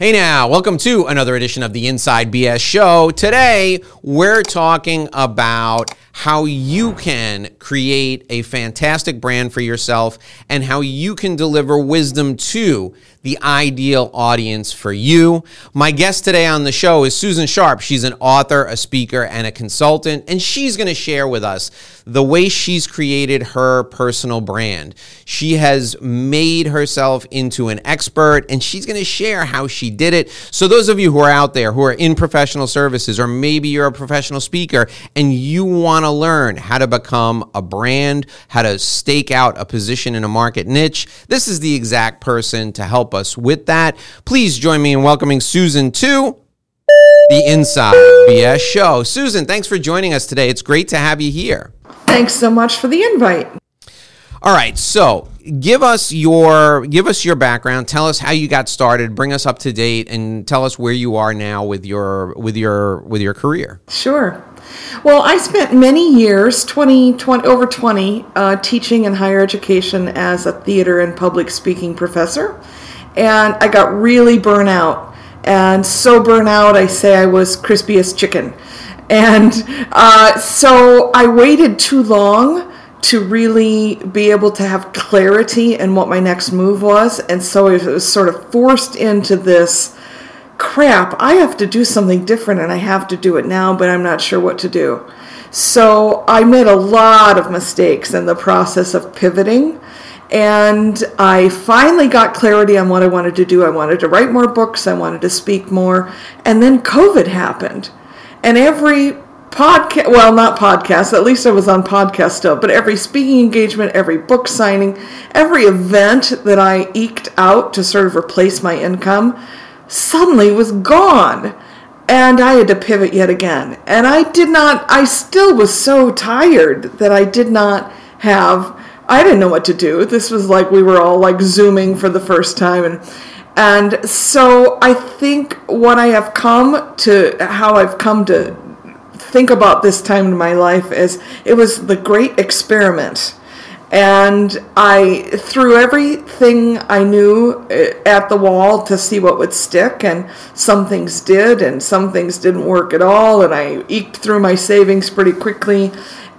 Hey now, welcome to another edition of the Inside BS Show. Today, we're talking about how you can create a fantastic brand for yourself and how you can deliver wisdom to the ideal audience for you. My guest today on the show is Susan Sharp. She's an author, a speaker, and a consultant, and she's going to share with us the way she's created her personal brand. She has made herself into an expert, and she's going to share how she did it. So, those of you who are out there who are in professional services, or maybe you're a professional speaker and you want to learn how to become a brand, how to stake out a position in a market niche, this is the exact person to help us with that. Please join me in welcoming Susan to the Inside BS Show. Susan, thanks for joining us today. It's great to have you here. Thanks so much for the invite. All right, so give us your give us your background. Tell us how you got started. Bring us up to date, and tell us where you are now with your with your with your career. Sure. Well, I spent many years, 20, 20 over 20, uh, teaching in higher education as a theater and public speaking professor. And I got really burnt out. And so burnt out, I say I was crispy as chicken. And uh, so I waited too long to really be able to have clarity in what my next move was. And so it was sort of forced into this crap, I have to do something different and I have to do it now, but I'm not sure what to do. So I made a lot of mistakes in the process of pivoting. And I finally got clarity on what I wanted to do. I wanted to write more books, I wanted to speak more. And then COVID happened. And every podcast, well, not podcast, at least I was on podcast still, but every speaking engagement, every book signing, every event that I eked out to sort of replace my income suddenly was gone. And I had to pivot yet again. And I did not, I still was so tired that I did not have, I didn't know what to do. This was like we were all like Zooming for the first time. And, and so I think what I have come to, how I've come to think about this time in my life is it was the great experiment and I threw everything I knew eh, at the wall to see what would stick, and some things did, and some things didn't work at all, and I eked through my savings pretty quickly.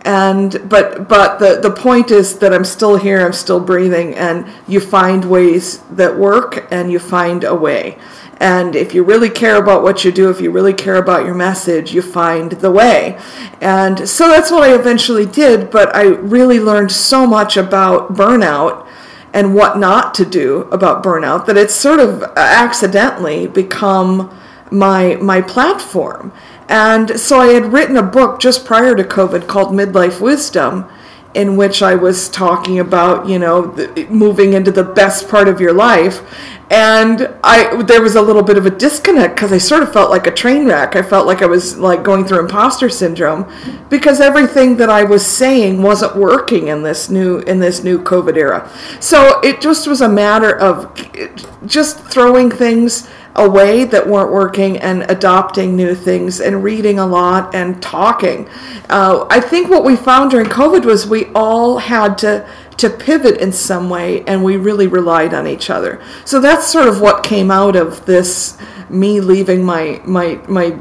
And but but the the point is that I'm still here, I'm still breathing, and you find ways that work, and you find a way. And if you really care about what you do, if you really care about your message, you find the way. And so that's what I eventually did, but I really learned so much about burnout and what not to do about burnout that it's sort of accidentally become my my platform. And so I had written a book just prior to COVID called Midlife Wisdom in which I was talking about, you know, moving into the best part of your life and I there was a little bit of a disconnect because I sort of felt like a train wreck. I felt like I was like going through imposter syndrome because everything that I was saying wasn't working in this new in this new COVID era. So it just was a matter of just throwing things away that weren't working and adopting new things and reading a lot and talking. Uh, I think what we found during COVID was we all had to to pivot in some way and we really relied on each other. So that's sort of what came out of this me leaving my my my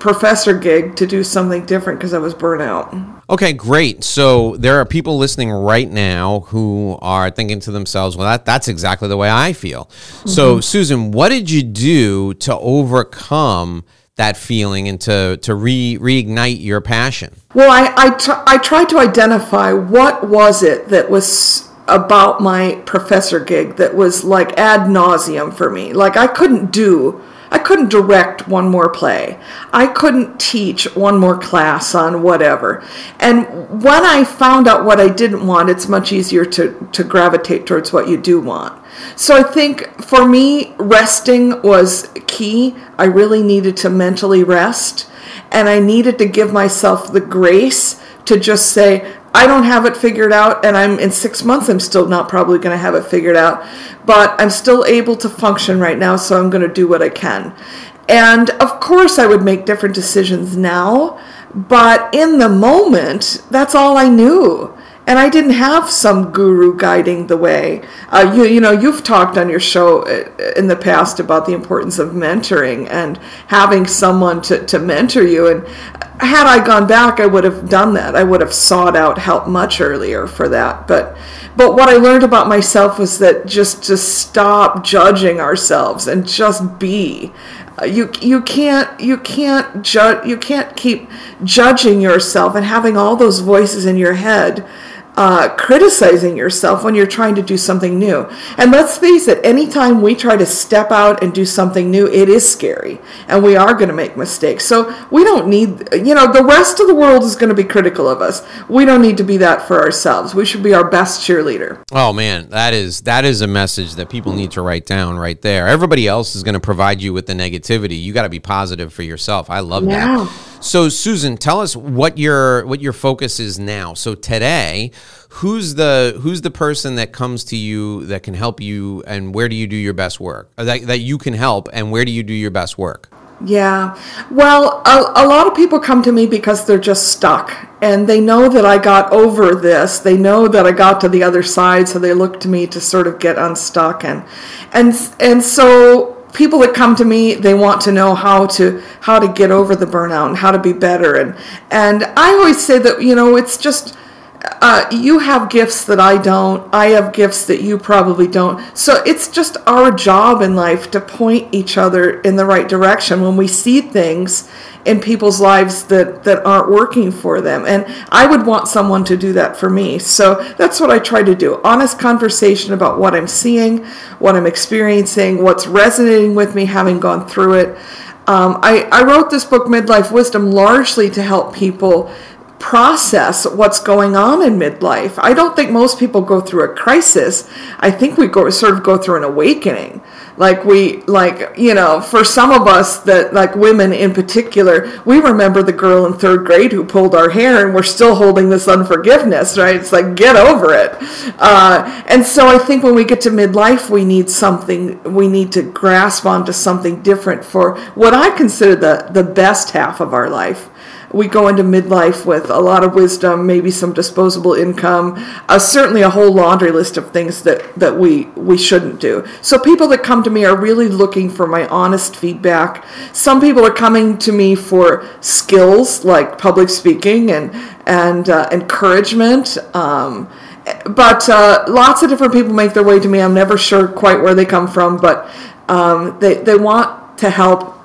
professor gig to do something different because I was burnt out. Okay, great. So there are people listening right now who are thinking to themselves, well, that, that's exactly the way I feel. Mm-hmm. So, Susan, what did you do to overcome that feeling and to, to re, reignite your passion? Well, I, I, t- I tried to identify what was it that was about my professor gig that was like ad nauseum for me. Like I couldn't do I couldn't direct one more play. I couldn't teach one more class on whatever. And when I found out what I didn't want, it's much easier to, to gravitate towards what you do want. So I think for me, resting was key. I really needed to mentally rest. And I needed to give myself the grace to just say, I don't have it figured out, and I'm in six months, I'm still not probably going to have it figured out, but I'm still able to function right now, so I'm going to do what I can. And of course, I would make different decisions now, but in the moment, that's all I knew. and I didn't have some guru guiding the way. Uh, you you know you've talked on your show uh, in the past about the importance of mentoring and having someone to, to mentor you. And had I gone back, I would have done that. I would have sought out help much earlier for that. But but what I learned about myself was that just to stop judging ourselves and just be uh, you you can't you can't judge you can't keep judging yourself and having all those voices in your head uh, criticizing yourself when you're trying to do something new. And let's face it, anytime we try to step out and do something new, it is scary and we are going to make mistakes. So we don't need, you know, the rest of the world is going to be critical of us. We don't need to be that for ourselves. We should be our best cheerleader. Oh man, that is that is a message that people need to write down right there. Everybody else is going to provide you with the negativity. You got to be positive for yourself. I love yeah. that. So Susan, tell us what your what your focus is now. So today, who's the who's the person that comes to you that can help you and where do you do your best work? Uh, that that you can help and where do you do your best work? Yeah. Well, a, a, lot of people come to me because they're just stuck and they know that I got over this. They know that I got to the other side, so they look to me to sort of get unstuck and and and so people that come to me they want to know how to how to get over the burnout and how to be better. And and i always say that you know it's just uh, you have gifts that I don't. I have gifts that you probably don't. So it's just our job in life to point each other in the right direction when we see things in people's lives that, that aren't working for them. And I would want someone to do that for me. So that's what I try to do honest conversation about what I'm seeing, what I'm experiencing, what's resonating with me, having gone through it. Um, I, I wrote this book, Midlife Wisdom, largely to help people process what's going on in midlife. I don't think most people go through a crisis. I think we go sort of go through an awakening. Like we like, you know, for some of us that like women in particular, we remember the girl in 3rd grade who pulled our hair and we're still holding this unforgiveness, right? It's like get over it. Uh, and so I think when we get to midlife, we need something we need to grasp onto something different for what I consider the the best half of our life we go into midlife with a lot of wisdom, maybe some disposable income, uh, certainly a whole laundry list of things that, that we, we shouldn't do. So people that come to me are really looking for my honest feedback. Some people are coming to me for skills like public speaking and, and uh, encouragement. Um, but uh, lots of different people make their way to me. I'm never sure quite where they come from, but um, they, they want to help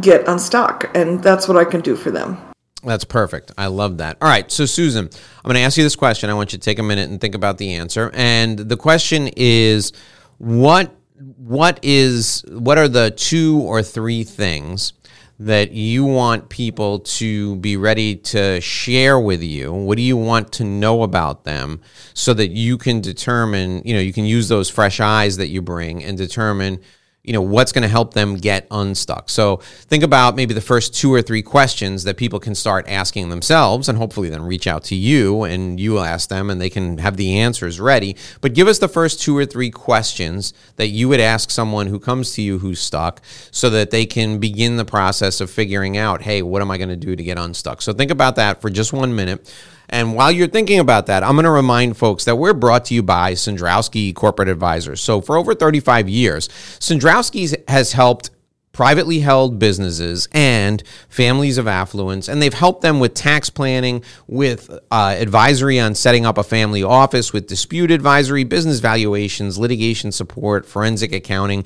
get unstuck, and that's what I can do for them. That's perfect. I love that. All right. So, Susan, I'm going to ask you this question. I want you to take a minute and think about the answer. And the question is what what is what are the two or three things that you want people to be ready to share with you? What do you want to know about them so that you can determine, you know, you can use those fresh eyes that you bring and determine you know what's going to help them get unstuck. So think about maybe the first two or three questions that people can start asking themselves and hopefully then reach out to you and you will ask them and they can have the answers ready. But give us the first two or three questions that you would ask someone who comes to you who's stuck so that they can begin the process of figuring out hey what am i going to do to get unstuck? So think about that for just one minute and while you're thinking about that, I'm going to remind folks that we're brought to you by Cendrowski Corporate Advisors. So for over 35 years, Cendrowski has helped privately held businesses and families of affluence, and they've helped them with tax planning, with uh, advisory on setting up a family office, with dispute advisory, business valuations, litigation support, forensic accounting.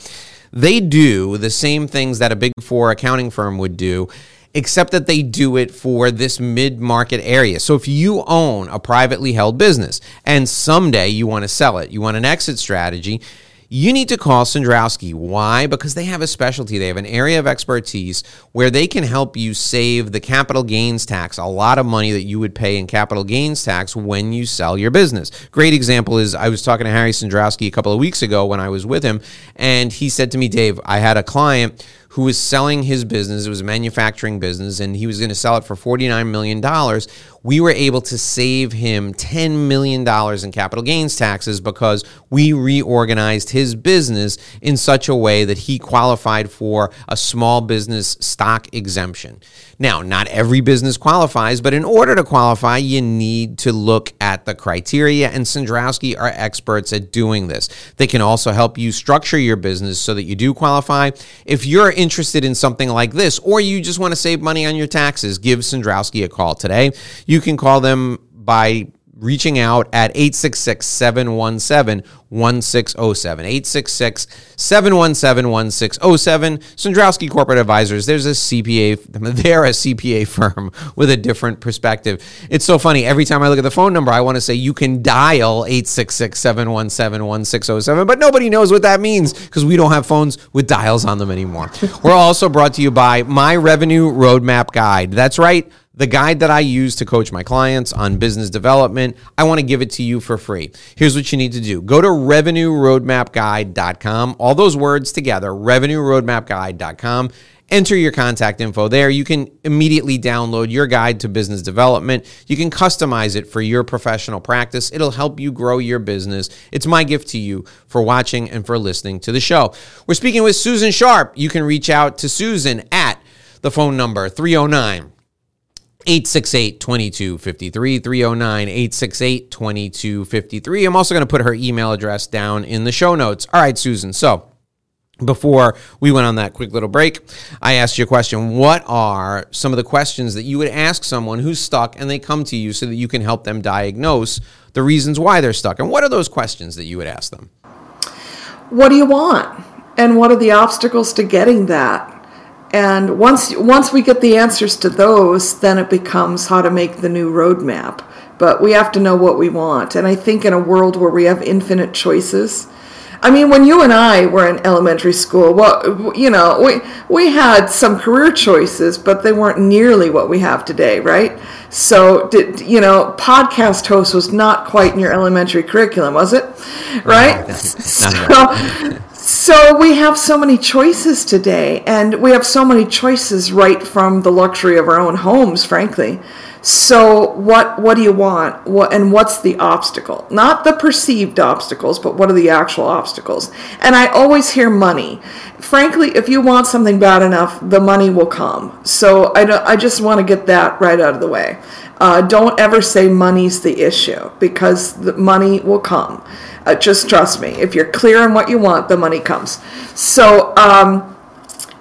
They do the same things that a big four accounting firm would do except that they do it for this mid market area. So if you own a privately held business and someday you want to sell it, you want an exit strategy, you need to call Cendrowski. Why? Because they have a specialty. They have an area of expertise where they can help you save the capital gains tax, a lot of money that you would pay in capital gains tax when you sell your business. Great example is I was talking to Harry Cendrowski a couple of weeks ago when I was with him, and he said to me, Dave, I had a client who was selling his business. It was a manufacturing business, and he was going to sell it for $49 million we were able to save him $10 million in capital gains taxes because we reorganized his business in such a way that he qualified for a small business stock exemption. Now, not every business qualifies, but in order to qualify, you need to look at the criteria, and Cendrowski are experts at doing this. They can also help you structure your business so that you do qualify. If you're interested in something like this, or you just want to save money on your taxes, give Cendrowski a call today. You can call them by reaching out at 866 717 1607. 866 717 1607. Cendrowski Corporate Advisors. There's a CPA, they're a CPA firm with a different perspective. It's so funny. Every time I look at the phone number, I want to say you can dial 866 717 1607, but nobody knows what that means because we don't have phones with dials on them anymore. We're also brought to you by My Revenue Roadmap Guide. That's right the guide that I use to coach my clients on business development, I want to give it to you for free. Here's what you need to do go to revenueroadmapguide.com, all those words together, revenueroadmapguide.com. Enter your contact info there. You can immediately download your guide to business development. You can customize it for your professional practice. It'll help you grow your business. It's my gift to you for watching and for listening to the show. We're speaking with Susan Sharp. You can reach out to Susan at the phone number 309 868 2253 309 868 2253. I'm also going to put her email address down in the show notes. All right, Susan. So, before we went on that quick little break, I asked you a question. What are some of the questions that you would ask someone who's stuck and they come to you so that you can help them diagnose the reasons why they're stuck? And what are those questions that you would ask them? What do you want? And what are the obstacles to getting that? And once once we get the answers to those, then it becomes how to make the new roadmap. But we have to know what we want. And I think in a world where we have infinite choices, I mean, when you and I were in elementary school, well, you know, we we had some career choices, but they weren't nearly what we have today, right? So, did you know, podcast host was not quite in your elementary curriculum, was it? Right? So, so we have so many choices today, and we have so many choices right from the luxury of our own homes, frankly. So what what do you want? What and what's the obstacle? Not the perceived obstacles, but what are the actual obstacles? And I always hear money. Frankly, if you want something bad enough, the money will come. So I I just want to get that right out of the way. Uh, don't ever say money's the issue because the money will come. Uh, just trust me. If you're clear on what you want, the money comes. So, um,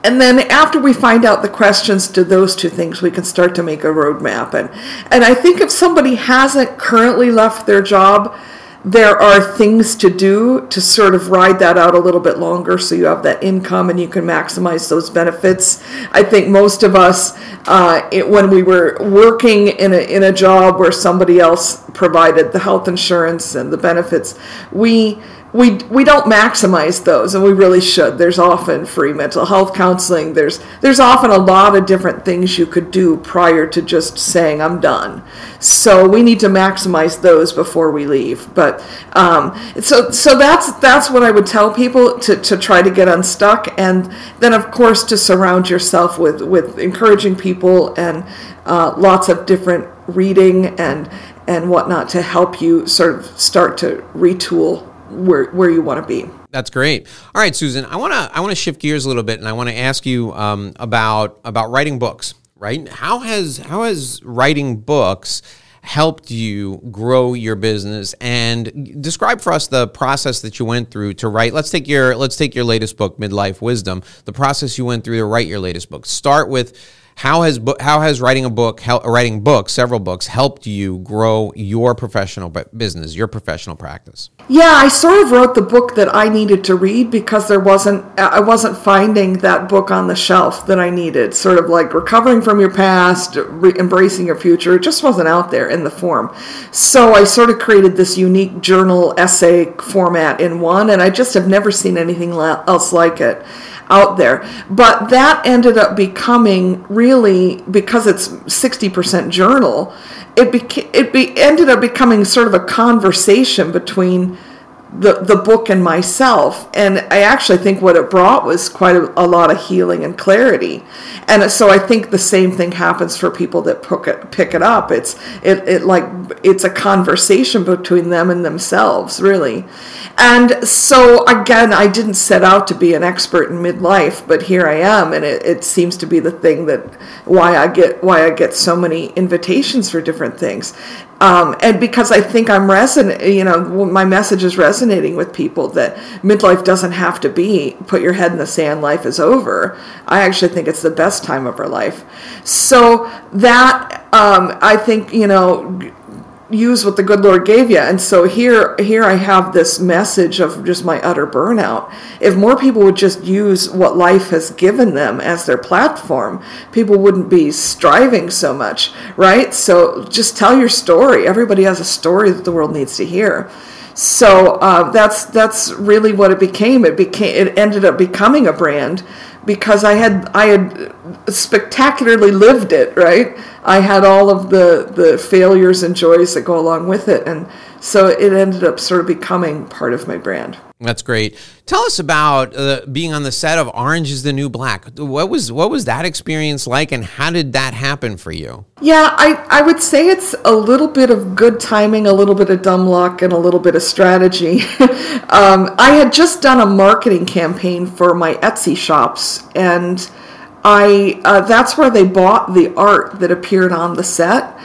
and then after we find out the questions to those two things, we can start to make a roadmap. And, and I think if somebody hasn't currently left their job, there are things to do to sort of ride that out a little bit longer so you have that income and you can maximize those benefits. I think most of us, uh, it, when we were working in a, in a job where somebody else provided the health insurance and the benefits, we we we don't maximize those and we really should. There's often free mental health counseling. There's there's often a lot of different things you could do prior to just saying i'm done. So we need to maximize those before we leave. But um, so so that's that's what i would tell people to, to try to get unstuck. And then of course to surround yourself with with encouraging people and uh, lots of different reading and and whatnot to help you sort of start to retool where where you want to be. That's great. All right, Susan, I want to I want to shift gears a little bit, and I want to ask you um, about about writing books. Right? How has how has writing books helped you grow your business and describe for us the process that you went through to write let's take your let's take your latest book midlife wisdom the process you went through to write your latest book start with how has how has writing a book, writing books, several books, helped you grow your professional business, your professional practice? Yeah, I sort of wrote the book that I needed to read because there wasn't I wasn't finding that book on the shelf that I needed. Sort of like recovering from your past, re- embracing your future. It just wasn't out there in the form. So I sort of created this unique journal essay format in one, and I just have never seen anything else like it out there. But that ended up becoming really because it's 60% journal, it beca- it be, ended up becoming sort of a conversation between the, the book and myself. And I actually think what it brought was quite a, a, lot of healing and clarity. And so I think the same thing happens for people that pick it, pick it up. It's it, it like it's a conversation between them and themselves, really. And so again, I didn't set out to be an expert in midlife, but here I am, and it, it seems to be the thing that why I get why I get so many invitations for different things. Um, and because I think I'm resonant, you know, my message is resonating with people that midlife doesn't have to be put your head in the sand, life is over. I actually think it's the best time of our life. So that um, I think you know use what the good Lord gave you. And so here, here I have this message of just my utter burnout. If more people would just use what life has given them as their platform, people wouldn't be striving so much, right? So just tell your story. Everybody has a story that the world needs to hear. So uh, that's that's really what it became. It became it ended up becoming a brand because I had I had spectacularly lived it, right? I had all of the the failures and joys that go along with it, and so it ended up sort of becoming part of my brand. That's great. Tell us about uh, being on the set of Orange is the New Black. What was what was that experience like, and how did that happen for you? Yeah, I, I would say it's a little bit of good timing, a little bit of dumb luck, and a little bit of strategy. um, I had just done a marketing campaign for my Etsy shops, and I uh, that's where they bought the art that appeared on the set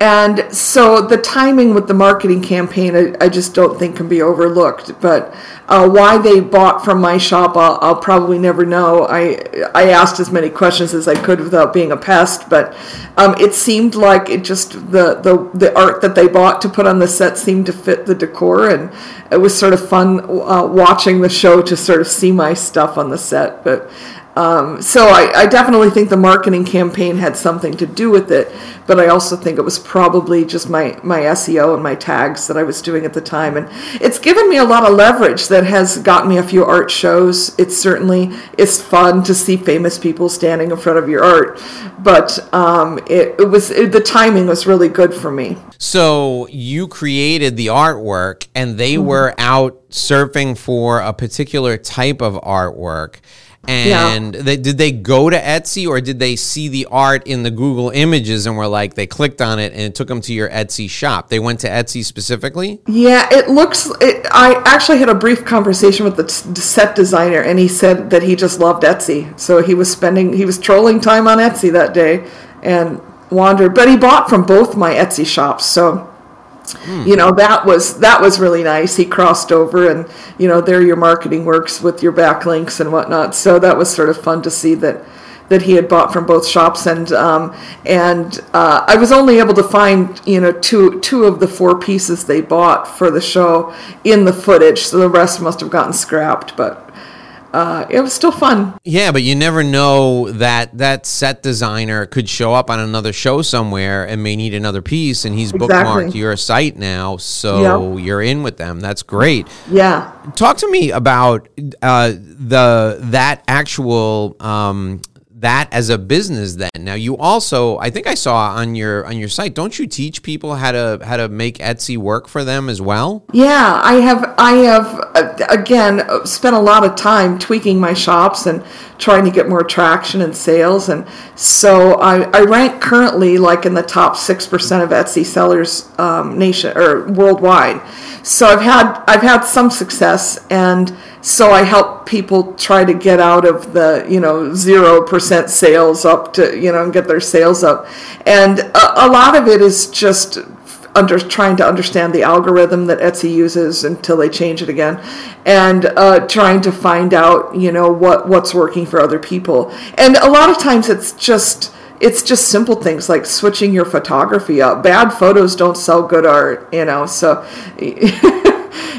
and so the timing with the marketing campaign, I, I just don't think can be overlooked. But uh, why they bought from my shop, I'll, I'll, probably never know. I I asked as many questions as I could without being a pest, but um, it seemed like it just the, the the art that they bought to put on the set seemed to fit the decor, and it was sort of fun uh, watching the show to sort of see my stuff on the set. But um, so I, I, definitely think the marketing campaign had something to do with it, but I also think it was probably just my, my SEO and my tags that I was doing at the time. And it's given me a lot of leverage that has gotten me a few art shows. It's certainly it's fun to see famous people standing in front of your art, but um, it, it, was it, the timing was really good for me. So you created the artwork, and they mm-hmm. were out surfing for a particular type of artwork and yeah. they, did they go to Etsy or did they see the art in the Google images and were like they clicked on it and it took them to your Etsy shop? They went to Etsy specifically. Yeah, it looks. It, I actually had a brief conversation with the t- set designer, and he said that he just loved Etsy, so he was spending he was trolling time on Etsy that day and wandered. But he bought from both my Etsy shops, so Hmm. You know that was that was really nice. He crossed over, and you know there your marketing works with your backlinks and whatnot. So that was sort of fun to see that that he had bought from both shops, and um, and uh, I was only able to find you know two two of the four pieces they bought for the show in the footage. So the rest must have gotten scrapped, but uh, it was still fun. Yeah, but you never know that that set designer could show up on another show somewhere and may need another piece, and he's bookmarked your site now, so yep. you're in with them. That's great. Yeah. Talk to me about uh, the that actual um, that as a business then. Now you also i think i saw on your on your site don't you teach people how to how to make etsy work for them as well? Yeah i have i have uh, again spent a lot of time tweaking my shops and trying to get more traction and sales. And so i, I rank currently like in the top 6% of etsy sellers um, nation or worldwide. So i've had i've had some success and so I help people try to get out of the you know zero percent sales up to you know and get their sales up, and a, a lot of it is just under trying to understand the algorithm that Etsy uses until they change it again, and uh, trying to find out you know what what's working for other people, and a lot of times it's just it's just simple things like switching your photography up. Bad photos don't sell good art, you know. So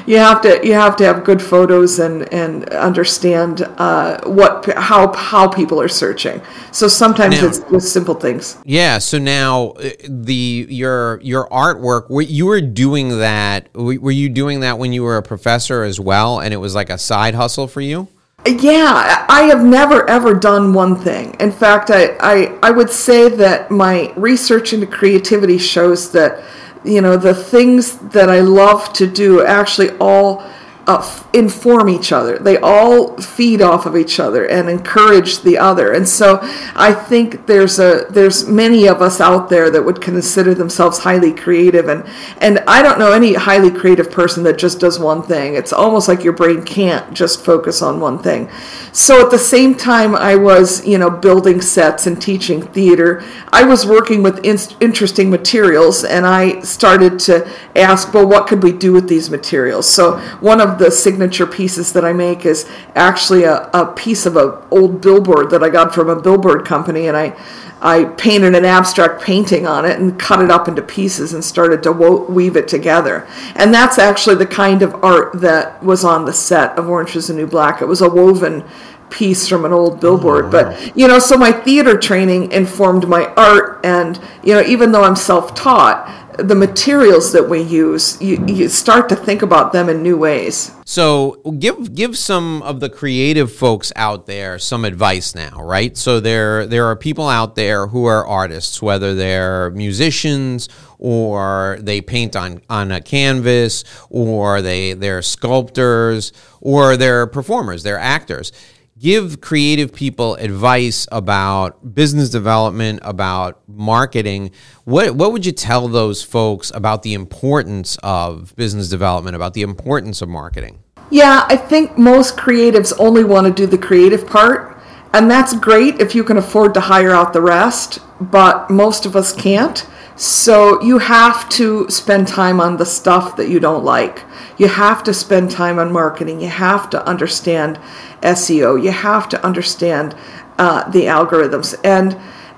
you have to you have to have good photos and and understand uh, what how how people are searching. So sometimes now, it's just simple things. Yeah. So now uh, the your your artwork, you were doing that. Were you doing that when you were a professor as well, and it was like a side hustle for you? Yeah, I have never ever done one thing. In fact, I, I, I would say that my research into creativity shows that you know the things that I love to do actually all uh, inform each other. They all feed off of each other and encourage the other. And so I think there's a there's many of us out there that would consider themselves highly creative and and I don't know any highly creative person that just does one thing. It's almost like your brain can't just focus on one thing. So at the same time I was, you know, building sets and teaching theater, I was working with in- interesting materials and I started to ask, well, what could we do with these materials? So one of the signature pieces that I make is actually a, a piece of an old billboard that I got from a billboard company, and I I painted an abstract painting on it and cut it up into pieces and started to wo- weave it together. And that's actually the kind of art that was on the set of Orange is the New Black. It was a woven piece from an old billboard. Oh, wow. But, you know, so my theater training informed my art. And, you know, even though I'm self taught, the materials that we use, you, you start to think about them in new ways. So give give some of the creative folks out there some advice now, right? So there there are people out there who are artists, whether they're musicians or they paint on on a canvas or they they're sculptors or they're performers, they're actors give creative people advice about business development, about marketing, what what would you tell those folks about the importance of business development, about the importance of marketing? Yeah, I think most creatives only want to do the creative part, and that's great if you can afford to hire out the rest, but most of us can't. So you have to spend time on the stuff that you don't like. You have to spend time on marketing. You have to understand SEO. You have to understand uh, the algorithms and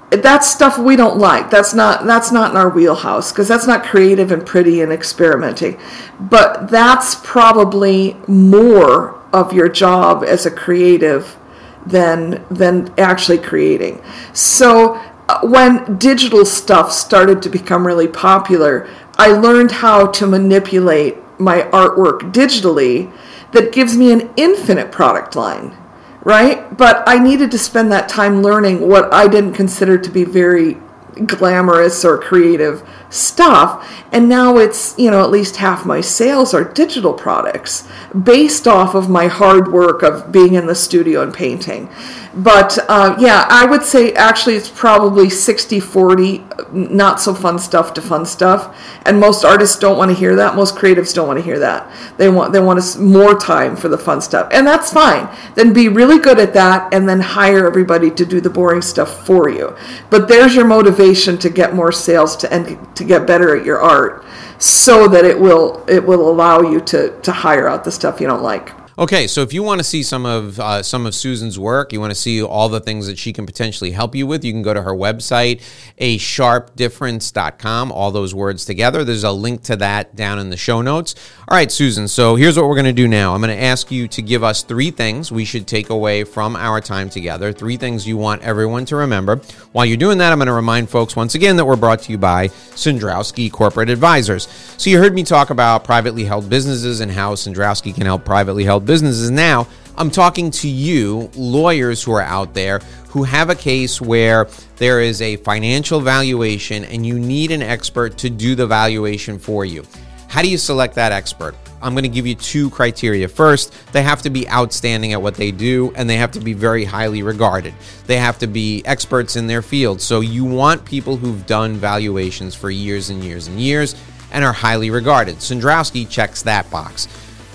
that's stuff we don't like. That's not that's not in our wheelhouse because that's not creative and pretty and experimenting. But that's probably more of your job as a creative than than actually creating. So when digital stuff started to become really popular, I learned how to manipulate my artwork digitally that gives me an infinite product line, right? But I needed to spend that time learning what I didn't consider to be very glamorous or creative stuff. And now it's you know at least half my sales are digital products based off of my hard work of being in the studio and painting. But uh, yeah i would say actually it's probably 60 40 not so fun stuff to fun stuff. And most artists don't want to hear that. Most creatives don't want to hear that. They want they want more time for the fun stuff. And that's fine. Then be really good at that and then hire everybody to do the boring stuff for you. But there's your motivation to get more sales to and to get better at your art so that it will it will allow you to to hire out the stuff you don't like Okay, so if you want to see some of uh, some of Susan's work, you want to see all the things that she can potentially help you with, you can go to her website, a sharpdifference.com, all those words together. There's a link to that down in the show notes. All right, Susan, so here's what we're going to do now. I'm going to ask you to give us three things we should take away from our time together, three things you want everyone to remember. While you're doing that, I'm going to remind folks once again that we're brought to you by Cendrowski Corporate Advisors. So you heard me talk about privately held businesses and how Cendrowski can help privately held businesses. Now, I'm talking to you, lawyers who are out there who have a case where there is a financial valuation and you need an expert to do the valuation for you. How do you select that expert? I'm going to give you two criteria. First, they have to be outstanding at what they do and they have to be very highly regarded. They have to be experts in their field. So you want people who've done valuations for years and years and years and are highly regarded. Cendrowski checks that box.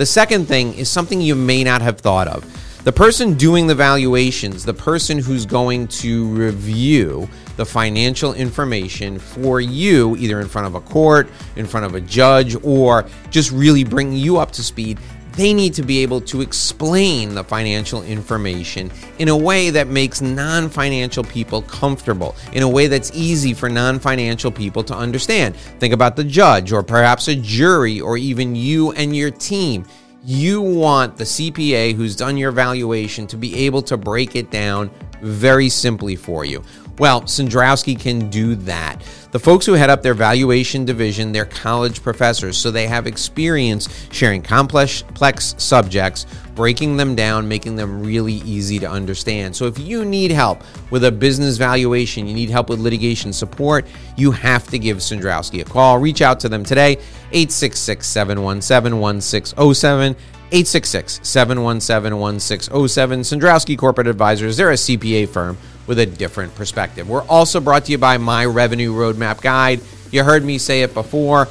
The second thing is something you may not have thought of. The person doing the valuations, the person who's going to review the financial information for you, either in front of a court, in front of a judge, or just really bring you up to speed, they need to be able to explain the financial information in a way that makes non financial people comfortable, in a way that's easy for non financial people to understand. Think about the judge, or perhaps a jury, or even you and your team. You want the CPA who's done your valuation to be able to break it down very simply for you. Well, Cendrowski can do that. The folks who head up their valuation division, they're college professors, so they have experience sharing complex subjects, breaking them down, making them really easy to understand. So if you need help with a business valuation, you need help with litigation support, you have to give Cendrowski a call. Reach out to them today, 866 717 1607. 866 717 1607. Cendrowski Corporate Advisors, they're a CPA firm with a different perspective. We're also brought to you by My Revenue Roadmap Guide. You heard me say it before.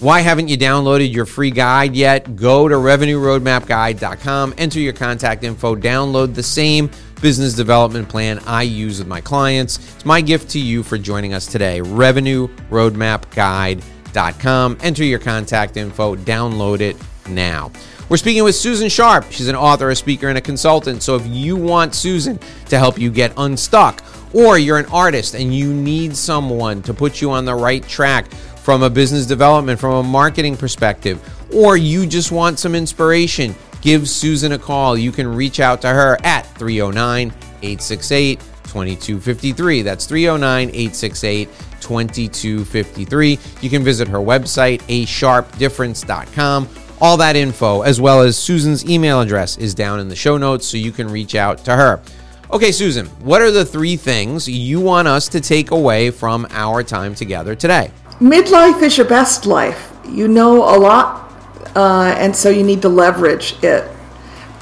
Why haven't you downloaded your free guide yet? Go to revenueroadmapguide.com, enter your contact info, download the same business development plan I use with my clients. It's my gift to you for joining us today. revenueroadmapguide.com, enter your contact info, download it now. We're speaking with Susan Sharp. She's an author, a speaker, and a consultant. So if you want Susan to help you get unstuck, or you're an artist and you need someone to put you on the right track from a business development, from a marketing perspective, or you just want some inspiration, give Susan a call. You can reach out to her at 309 868 2253. That's 309 868 2253. You can visit her website, asharpdifference.com. All that info, as well as Susan's email address, is down in the show notes so you can reach out to her. Okay, Susan, what are the three things you want us to take away from our time together today? Midlife is your best life. You know a lot, uh, and so you need to leverage it.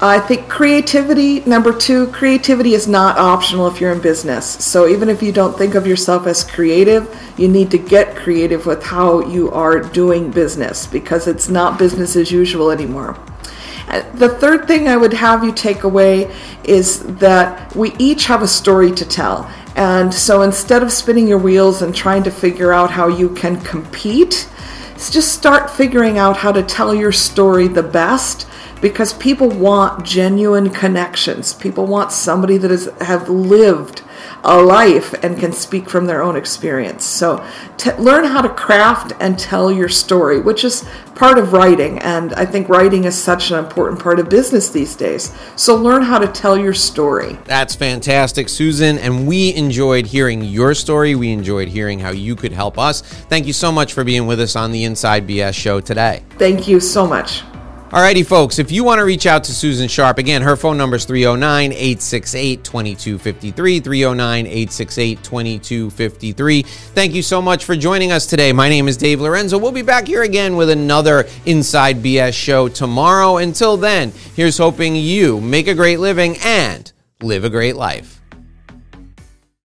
I think creativity, number two, creativity is not optional if you're in business. So even if you don't think of yourself as creative, you need to get creative with how you are doing business because it's not business as usual anymore. Uh, the third thing I would have you take away is that we each have a story to tell. And so instead of spinning your wheels and trying to figure out how you can compete, just start figuring out how to tell your story the best because people want genuine connections. People want somebody that has have lived a life and can speak from their own experience. So t- learn how to craft and tell your story, which is part of writing. And I think writing is such an important part of business these days. So learn how to tell your story. That's fantastic, Susan. And we enjoyed hearing your story. We enjoyed hearing how you could help us. Thank you so much for being with us on the Inside BS show today. Thank you so much. Alrighty, folks, if you want to reach out to Susan Sharp, again, her phone number is 309 868 2253. 309 868 2253. Thank you so much for joining us today. My name is Dave Lorenzo. We'll be back here again with another Inside BS show tomorrow. Until then, here's hoping you make a great living and live a great life.